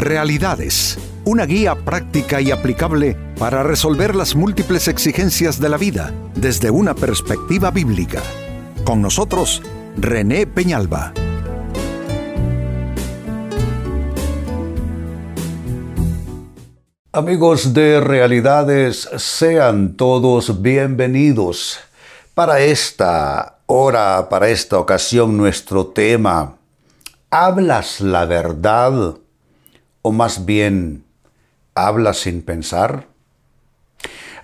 Realidades, una guía práctica y aplicable para resolver las múltiples exigencias de la vida desde una perspectiva bíblica. Con nosotros, René Peñalba. Amigos de Realidades, sean todos bienvenidos. Para esta hora, para esta ocasión, nuestro tema, ¿hablas la verdad? O más bien habla sin pensar?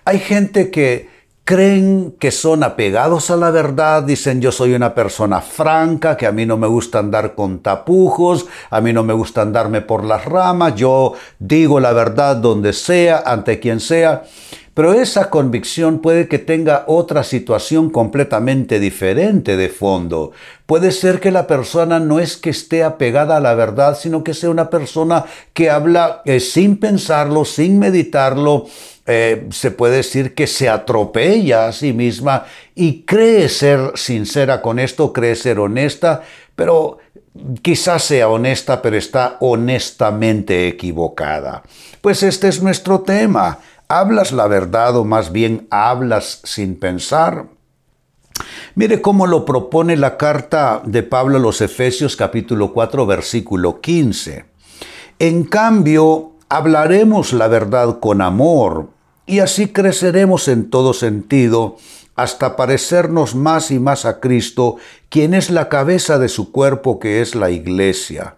Hay gente que creen que son apegados a la verdad, dicen yo soy una persona franca, que a mí no me gusta andar con tapujos, a mí no me gusta andarme por las ramas, yo digo la verdad donde sea, ante quien sea. Pero esa convicción puede que tenga otra situación completamente diferente de fondo. Puede ser que la persona no es que esté apegada a la verdad, sino que sea una persona que habla eh, sin pensarlo, sin meditarlo, eh, se puede decir que se atropella a sí misma y cree ser sincera con esto, cree ser honesta, pero quizás sea honesta, pero está honestamente equivocada. Pues este es nuestro tema. ¿Hablas la verdad o más bien hablas sin pensar? Mire cómo lo propone la carta de Pablo a los Efesios capítulo 4 versículo 15. En cambio, hablaremos la verdad con amor y así creceremos en todo sentido hasta parecernos más y más a Cristo, quien es la cabeza de su cuerpo que es la iglesia.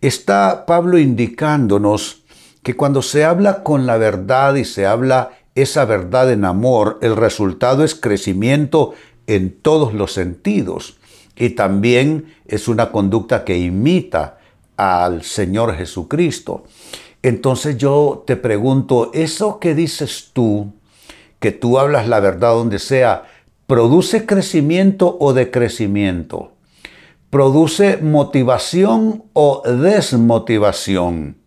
Está Pablo indicándonos que cuando se habla con la verdad y se habla esa verdad en amor, el resultado es crecimiento en todos los sentidos y también es una conducta que imita al Señor Jesucristo. Entonces yo te pregunto, ¿eso que dices tú, que tú hablas la verdad donde sea, produce crecimiento o decrecimiento? ¿Produce motivación o desmotivación?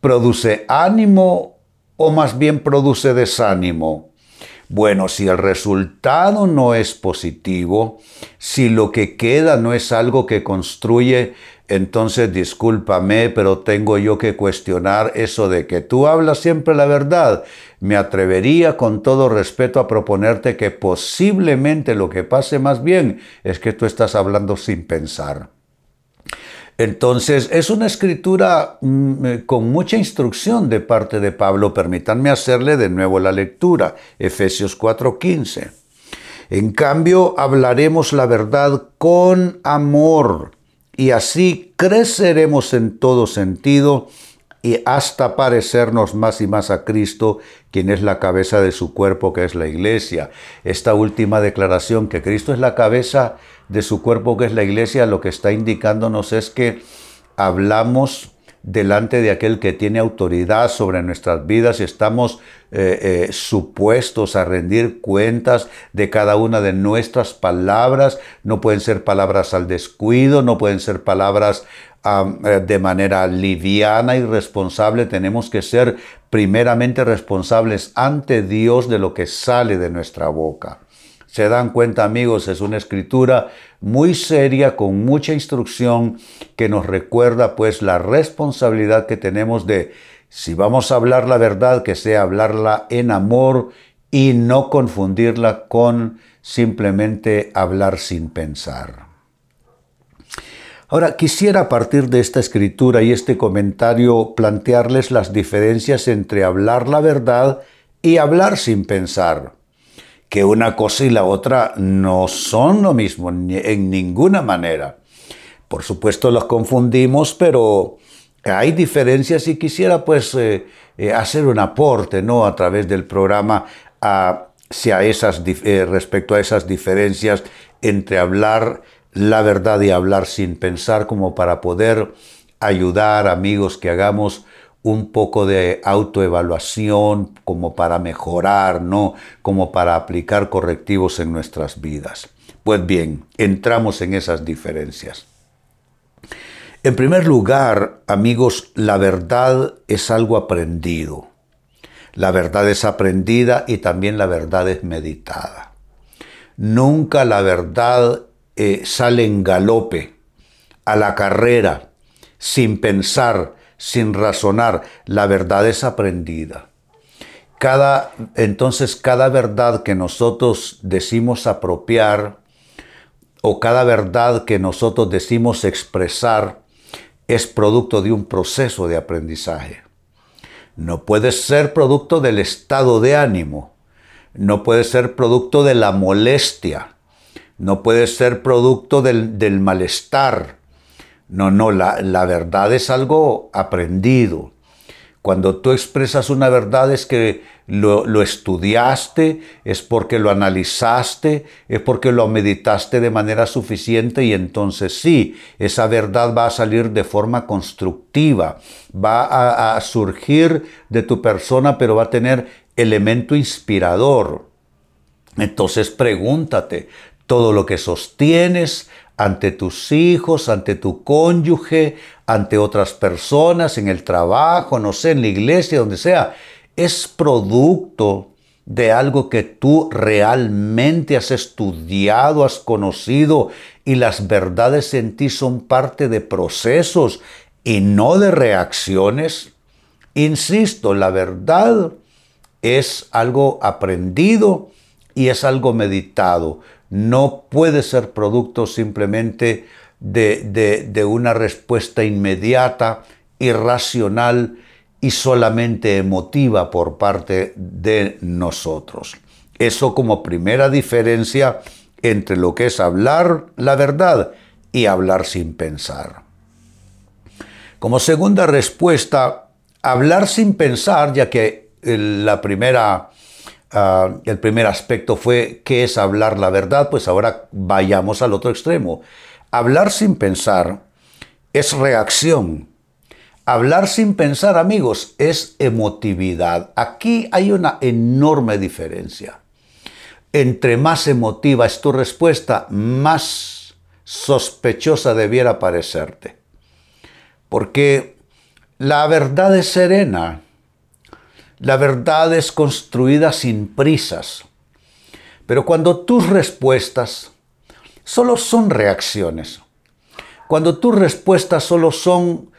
¿Produce ánimo o más bien produce desánimo? Bueno, si el resultado no es positivo, si lo que queda no es algo que construye, entonces discúlpame, pero tengo yo que cuestionar eso de que tú hablas siempre la verdad. Me atrevería con todo respeto a proponerte que posiblemente lo que pase más bien es que tú estás hablando sin pensar. Entonces, es una escritura mm, eh, con mucha instrucción de parte de Pablo. Permítanme hacerle de nuevo la lectura, Efesios 4:15. En cambio, hablaremos la verdad con amor y así creceremos en todo sentido y hasta parecernos más y más a Cristo, quien es la cabeza de su cuerpo, que es la iglesia. Esta última declaración, que Cristo es la cabeza de su cuerpo, que es la iglesia, lo que está indicándonos es que hablamos delante de aquel que tiene autoridad sobre nuestras vidas y estamos eh, eh, supuestos a rendir cuentas de cada una de nuestras palabras. No pueden ser palabras al descuido, no pueden ser palabras eh, de manera liviana y responsable. Tenemos que ser primeramente responsables ante Dios de lo que sale de nuestra boca. Se dan cuenta amigos, es una escritura muy seria, con mucha instrucción, que nos recuerda pues la responsabilidad que tenemos de, si vamos a hablar la verdad, que sea hablarla en amor y no confundirla con simplemente hablar sin pensar. Ahora, quisiera a partir de esta escritura y este comentario plantearles las diferencias entre hablar la verdad y hablar sin pensar que una cosa y la otra no son lo mismo en ninguna manera. Por supuesto los confundimos, pero hay diferencias y quisiera pues eh, eh, hacer un aporte ¿no? a través del programa hacia esas, eh, respecto a esas diferencias entre hablar la verdad y hablar sin pensar como para poder ayudar amigos que hagamos un poco de autoevaluación como para mejorar, ¿no? Como para aplicar correctivos en nuestras vidas. Pues bien, entramos en esas diferencias. En primer lugar, amigos, la verdad es algo aprendido. La verdad es aprendida y también la verdad es meditada. Nunca la verdad eh, sale en galope, a la carrera, sin pensar, sin razonar. La verdad es aprendida. Cada, entonces, cada verdad que nosotros decimos apropiar o cada verdad que nosotros decimos expresar es producto de un proceso de aprendizaje. No puede ser producto del estado de ánimo, no puede ser producto de la molestia, no puede ser producto del, malestar. No, no, la, verdad es algo aprendido. Cuando tú expresas una verdad es que lo, estudiaste, es porque lo analizaste, es porque lo meditaste de manera suficiente y entonces sí, esa verdad va a salir de forma constructiva, va a surgir de tu persona, pero va a tener elemento inspirador. Entonces pregúntate, todo lo que sostienes ante tus hijos, ante tu cónyuge, ante otras personas, en el trabajo, no sé, en la iglesia, donde sea, es producto de algo que tú realmente has estudiado, has conocido y las verdades en ti son parte de procesos y no de reacciones. Insisto, la verdad es algo aprendido y es algo meditado. No puede ser producto simplemente de, una respuesta inmediata, irracional, y solamente emotiva por parte de nosotros. Eso como primera diferencia entre lo que es hablar la verdad y hablar sin pensar. Como segunda respuesta, hablar sin pensar, ya que la primera, ah, el primer aspecto fue qué es hablar la verdad, pues ahora vayamos al otro extremo. Hablar sin pensar es reacción Hablar sin pensar, amigos, es emotividad. Aquí hay una enorme diferencia. Entre más emotiva es tu respuesta, más sospechosa debiera parecerte. Porque la verdad es serena. La verdad es construida sin prisas. Pero cuando tus respuestas solo son reacciones, cuando tus respuestas solo son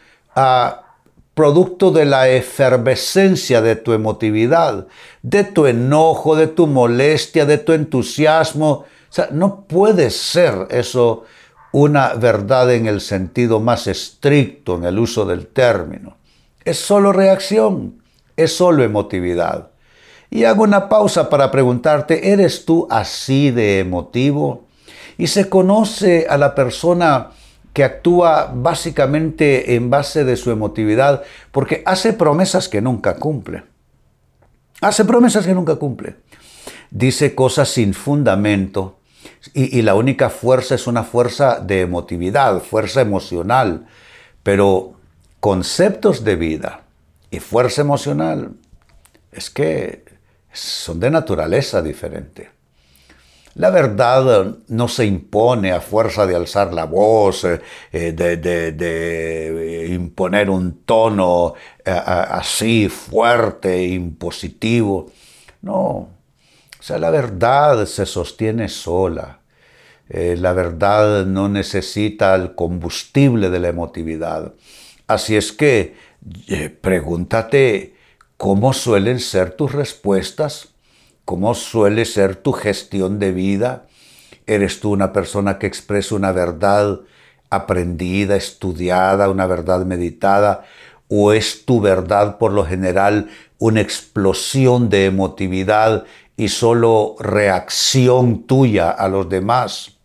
producto de la efervescencia de tu emotividad, de tu enojo, de tu molestia, de tu entusiasmo. No puede ser eso una verdad en el sentido más estricto, en el uso del término. Es solo reacción, es solo emotividad. Y hago una pausa para preguntarte, ¿eres tú así de emotivo? Y se conoce a la persona que actúa básicamente en base de su emotividad, porque hace promesas que nunca cumple. Hace promesas que nunca cumple. Dice cosas sin fundamento y, la única fuerza es una fuerza de emotividad, fuerza emocional, pero conceptos de vida y fuerza emocional es que son de naturaleza diferente. La verdad no se impone a fuerza de alzar la voz, eh, eh, de, imponer un tono eh, así fuerte, impositivo. No, o sea, la verdad se sostiene sola. la verdad no necesita el combustible de la emotividad. Así es que pregúntate cómo suelen ser tus respuestas ¿Cómo suele ser tu gestión de vida? ¿Eres tú una persona que expresa una verdad aprendida, estudiada, una verdad meditada? ¿O es tu verdad por lo general una explosión de emotividad y solo reacción tuya a los demás?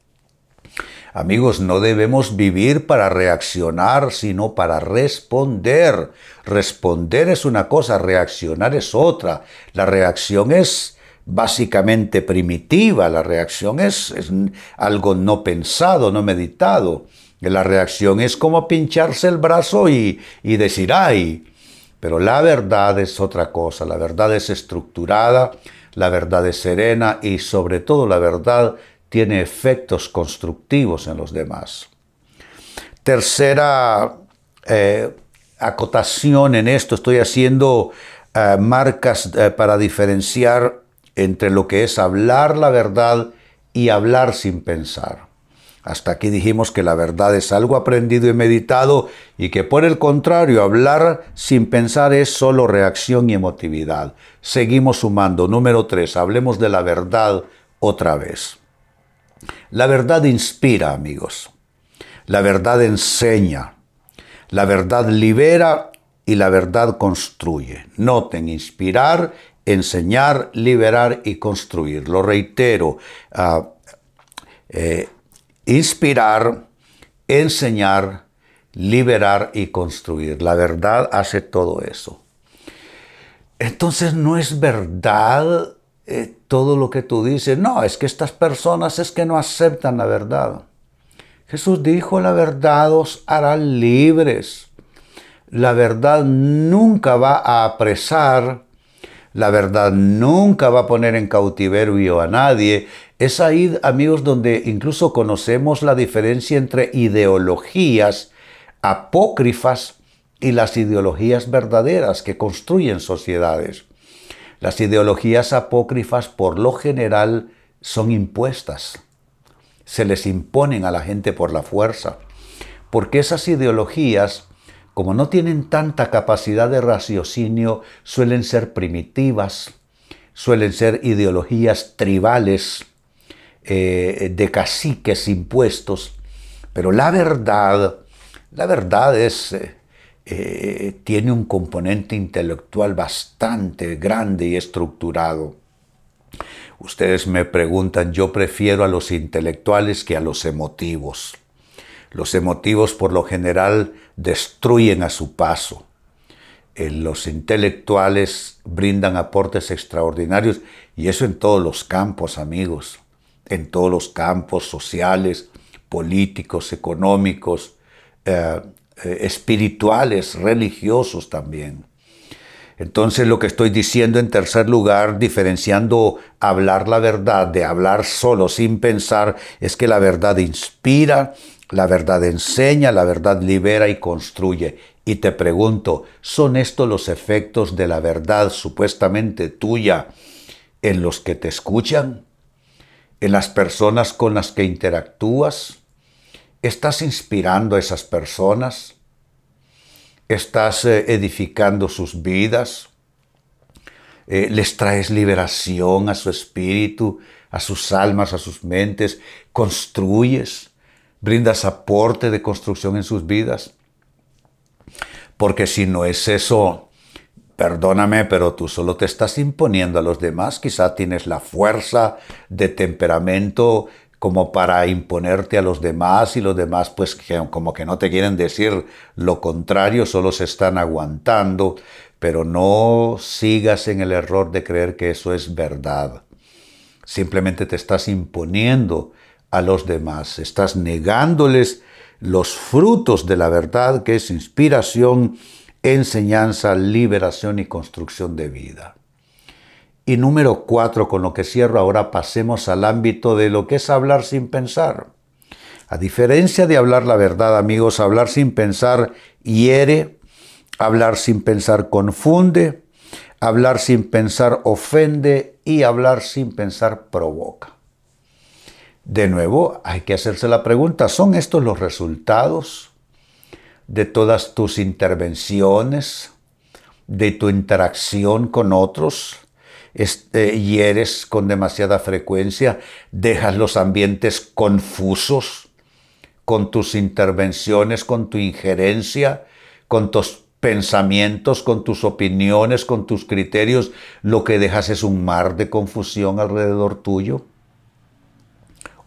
Amigos, no debemos vivir para reaccionar, sino para responder. Responder es una cosa, reaccionar es otra. La reacción es básicamente primitiva. La reacción es, algo no pensado, no meditado. La reacción es como pincharse el brazo y, y decir, ay. Pero la verdad es otra cosa. La verdad es estructurada, la verdad es serena y sobre todo la verdad tiene efectos constructivos en los demás. Tercera eh, acotación en esto, estoy haciendo eh, marcas eh, para diferenciar entre lo que es hablar la verdad y hablar sin pensar. Hasta aquí dijimos que la verdad es algo aprendido y meditado y que por el contrario hablar sin pensar es solo reacción y emotividad. Seguimos sumando. Número tres, hablemos de la verdad otra vez. La verdad inspira, amigos. La verdad enseña. La verdad libera y la verdad construye. Noten, inspirar, enseñar, liberar y construir. Lo reitero. Ah, eh, inspirar, enseñar, liberar y construir. La verdad hace todo eso. Entonces no es verdad eh, todo lo que tú dices. No, es que estas personas es que no aceptan la verdad. Jesús dijo, la verdad os hará libres. La verdad nunca va a apresar, la verdad nunca va a poner en cautiverio a nadie, es ahí, amigos, donde incluso conocemos la diferencia entre ideologías apócrifas y las ideologías verdaderas que construyen sociedades. Las ideologías apócrifas por lo general son impuestas, se les imponen a la gente por la fuerza, porque esas ideologías, como no tienen tanta capacidad de raciocinio, suelen ser primitivas, suelen ser ideologías tribales, eh, de caciques impuestos, pero la verdad, la verdad es, eh, eh, tiene un componente intelectual bastante grande y estructurado. Ustedes me preguntan, yo prefiero a los intelectuales que a los emotivos. Los emotivos por lo general destruyen a su paso. los intelectuales brindan aportes extraordinarios y eso en todos los campos, amigos en todos los campos sociales, políticos, económicos, eh, eh, espirituales, religiosos también. Entonces lo que estoy diciendo en tercer lugar, diferenciando hablar la verdad de hablar solo sin pensar, es que la verdad inspira, la verdad enseña, la verdad libera y construye. Y te pregunto, ¿son estos los efectos de la verdad supuestamente tuya en los que te escuchan? en las personas con las que interactúas? ¿Estás inspirando a esas personas? ¿Estás eh, edificando sus vidas? Eh, ¿Les traes liberación a su espíritu, a sus almas, a sus mentes? ¿Construyes? ¿Brindas aporte de construcción en sus vidas? Porque si no es eso, Perdóname, pero tú solo te estás imponiendo a los demás. Quizá tienes la fuerza de temperamento como para imponerte a los demás y los demás pues como que no te quieren decir lo contrario, solo se están aguantando, pero no sigas en el error de creer que eso es verdad. Simplemente te estás imponiendo a los demás, estás negándoles los frutos de la verdad que es inspiración, enseñanza, liberación y construcción de vida. Y número cuatro, con lo que cierro ahora, pasemos al ámbito de lo que es hablar sin pensar. A diferencia de hablar la verdad, amigos, hablar sin pensar hiere, hablar sin pensar confunde, hablar sin pensar ofende y hablar sin pensar provoca. De nuevo, hay que hacerse la pregunta, ¿son estos los resultados de todas tus intervenciones, de tu interacción con otros, este, hieres con demasiada frecuencia, dejas los ambientes confusos con tus intervenciones, con tu injerencia, con tus pensamientos, con tus opiniones, con tus criterios, lo que dejas es un mar de confusión alrededor tuyo.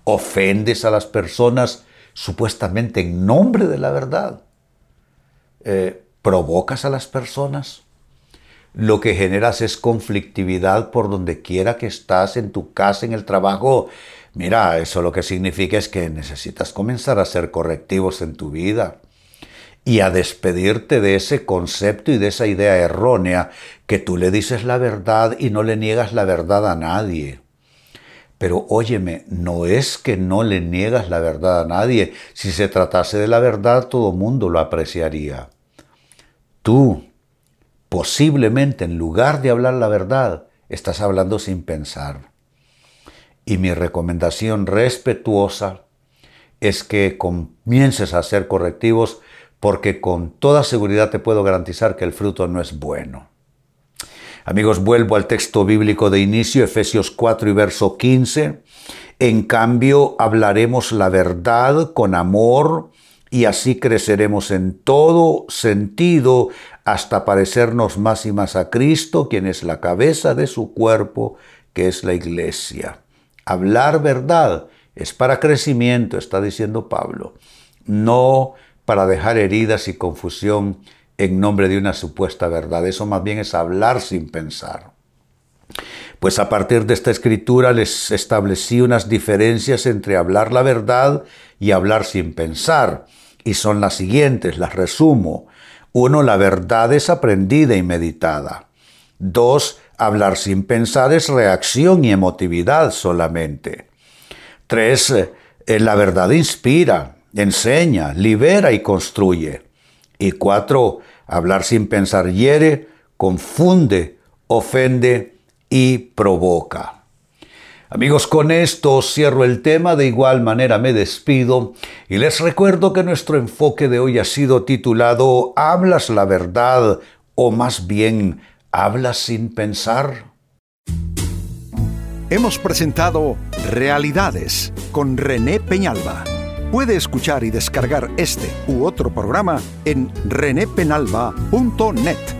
Ofendes a las personas supuestamente en nombre de la verdad. Eh, provocas a las personas, lo que generas es conflictividad por donde quiera que estás, en tu casa, en el trabajo. Mira, eso lo que significa es que necesitas comenzar a hacer correctivos en tu vida y a despedirte de ese concepto y de esa idea errónea que tú le dices la verdad y no le niegas la verdad a nadie. Pero óyeme, no es que no le niegas la verdad a nadie. Si se tratase de la verdad, todo mundo lo apreciaría tú posiblemente en lugar de hablar la verdad, estás hablando sin pensar. Y mi recomendación respetuosa es que comiences a hacer correctivos porque con toda seguridad te puedo garantizar que el fruto no es bueno. Amigos, vuelvo al texto bíblico de inicio, Efesios 4 y verso 15. En cambio, hablaremos la verdad con amor y así creceremos en todo sentido hasta parecernos más y más a Cristo, quien es la cabeza de su cuerpo, que es la iglesia. Hablar verdad es para crecimiento, está diciendo Pablo, no para dejar heridas y confusión en nombre de una supuesta verdad. Eso más bien es hablar sin pensar. Pues a partir de esta escritura les establecí unas diferencias entre hablar la verdad y hablar sin pensar, y son las siguientes, las resumo. Uno, la verdad es aprendida y meditada. Dos, hablar sin pensar es reacción y emotividad solamente. Tres, eh, la verdad inspira, enseña, libera y construye. Y cuatro, hablar sin pensar hiere, confunde, ofende y provoca. Amigos, con esto cierro el tema, de igual manera me despido y les recuerdo que nuestro enfoque de hoy ha sido titulado ¿Hablas la verdad o más bien hablas sin pensar? Hemos presentado Realidades con René Peñalba. Puede escuchar y descargar este u otro programa en renépenalba.net.